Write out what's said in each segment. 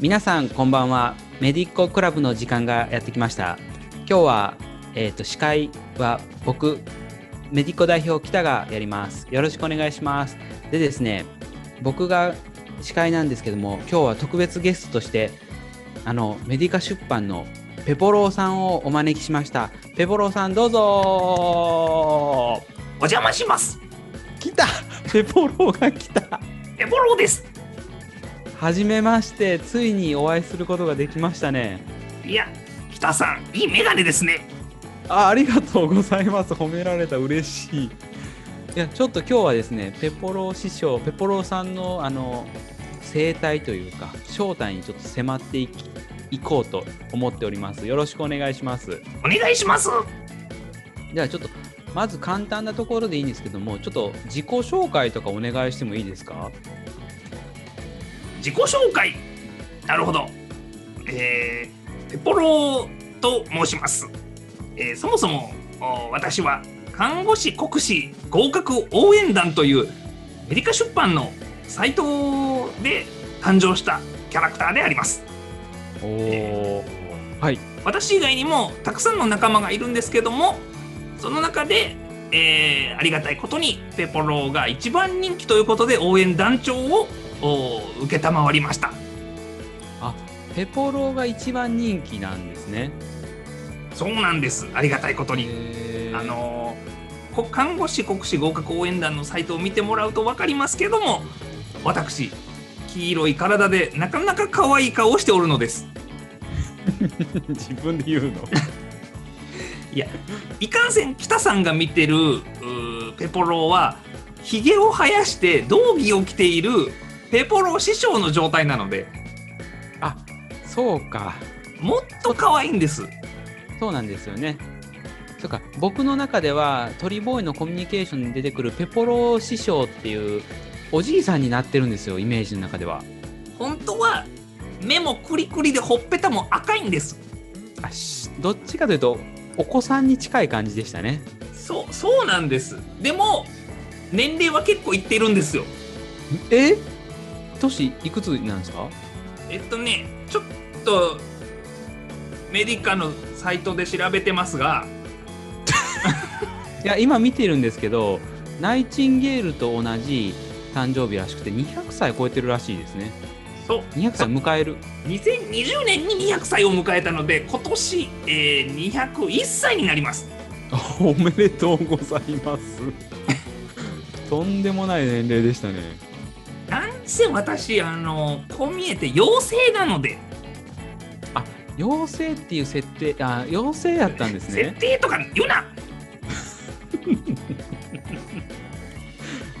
皆さんこんばんは。メディッコクラブの時間がやってきました。今日は、えーと、司会は僕メディッコ代表北がやります。よろしくお願いします。でですね僕が司会なんですけども今日は特別ゲストとしてあのメディカ出版のペポローさんをお招きしました。ペポローさんどうぞ。お邪魔します。来た。ペポローが来た。ペポローですはじめましてついにお会いすることができましたね。いや北さんいいメガネですね。あありがとうございます。褒められた嬉しい。いやちょっと今日はですねペポロ師匠ペポロさんのあの生態というか正体にちょっと迫っていきいこうと思っております。よろしくお願いします。お願いします。じゃあちょっとまず簡単なところでいいんですけどもちょっと自己紹介とかお願いしてもいいですか？自己紹介。なるほど。えー、ペポロと申します、えー、そもそも私は看護師国士合格応援団というメディカ出版のサイトで誕生したキャラクターであります。おえー、はい。私以外にもたくさんの仲間がいるんですけどもその中で、えー、ありがたいことにペポロが一番人気ということで応援団長を承りました。あペポロが一番人気なんですね。そうなんです。ありがたいことに。あの看護師国士合格応援団のサイトを見てもらうと分かりますけども私黄色い体でなかなか可愛い顔をしておるのです。自分で言うの？いやいかんせん北さんが見てるペポロはひげを生やして道着を着ているペポロ師匠の状態なので。あそうか。もっと可愛いんです。そうなんですよね。そうか。僕の中では鳥ボーイのコミュニケーションに出てくるペポロ師匠っていうおじいさんになってるんですよイメージの中では。本当は目もクリクリでほっぺたも赤いんです。あどっちかというとお子さんに近い感じでしたね。そうそうなんです。でも年齢は結構いってるんですよ。え？年いくつなんですか？えっとねちょっとメディカのサイトで調べてますが。いや今見てるんですけどナイチンゲールと同じ誕生日らしくて200歳超えてるらしいですね。そう。200歳迎える。2020年に200歳を迎えたので今年、えー、201歳になります。おめでとうございます。とんでもない年齢でしたねせ私あのこう見えて妖精なので。あ妖精っていう設定あ妖精やったんですね。設定とか言うな。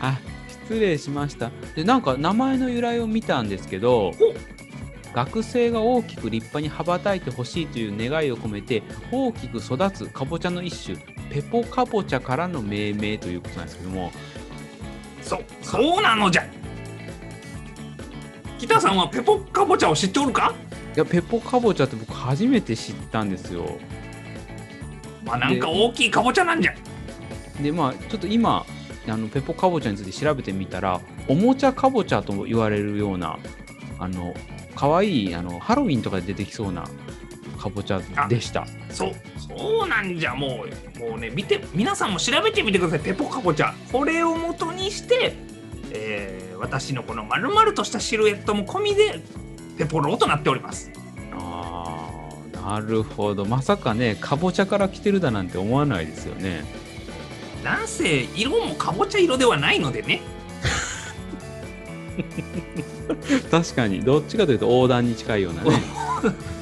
あ失礼しました。でなんか名前の由来を見たんですけど学生が大きく立派に羽ばたいてほしいという願いを込めて大きく育つかぼちゃの一種ペポかぼちゃからの命名ということなんですけども。そうそうなのじゃ北さんはペポかぼちゃを知っておるか？いやペポかぼちゃって僕初めて知ったんですよ。まあなんか大きいかぼちゃなんじゃ。でまあちょっと今あのペポかぼちゃについて調べてみたらおもちゃかぼちゃと言われるようなあの可愛いあのハロウィンとかで出てきそうなかぼちゃでした。そうそうなんじゃ。もうもうね見て皆さんも調べてみてください。ペポかぼちゃこれを元にしてえー私のこの丸々としたシルエットも込みでペポロとなっております。ああなるほど。まさかねかぼちゃから来てるだなんて思わないですよね。なんせ色もかぼちゃ色ではないのでね。確かに。どっちかというと横断に近いようなね。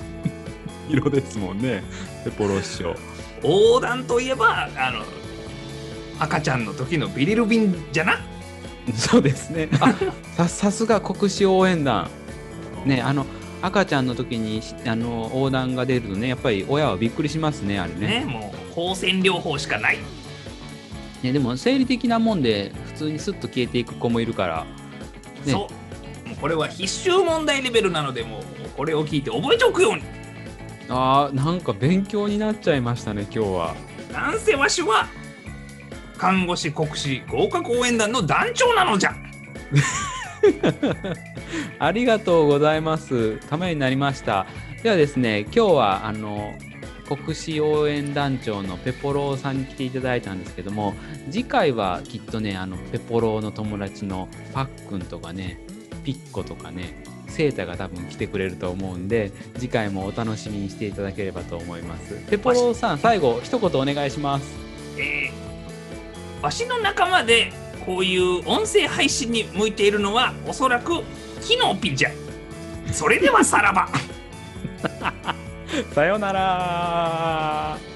色ですもんね。ペポロ師匠。横断といえばあの赤ちゃんの時のビリルビンじゃなそうですね。あさすが国士応援団。ね、あの赤ちゃんの時にあの横断が出るとね、やっぱり親はびっくりしますね、あれね。ねもう放線療法しかない。ね、でも生理的なもんで普通にスッと消えていく子もいるから。ね、そう。もうこれは必修問題レベルなので、もうこれを聞いて覚えておくように。ああ、なんか勉強になっちゃいましたね、今日は。なんせわしは看護師国士合格応援団の団長なのじゃ ありがとうございます。ためになりました。ではですね、今日はあの国士応援団長のペポローさんに来ていただいたんですけども、次回はきっとね、あのペポローの友達のパックンとかね、ピッコとかね、セータが多分来てくれると思うんで、次回もお楽しみにしていただければと思います。ペポローさん、最後一言お願いします。えー、わしの仲間でこういう音声配信に向いているのはおそらくキノピンじゃそれではさらば。さようなら。